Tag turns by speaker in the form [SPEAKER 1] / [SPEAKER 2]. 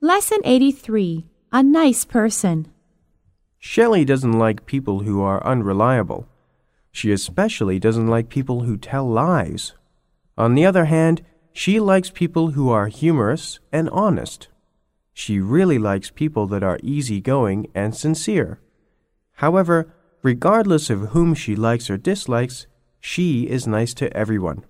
[SPEAKER 1] Lesson 83 A Nice Person.
[SPEAKER 2] Shelly doesn't like people who are unreliable. She especially doesn't like people who tell lies. On the other hand, she likes people who are humorous and honest. She really likes people that are easygoing and sincere. However, regardless of whom she likes or dislikes, she is nice to everyone.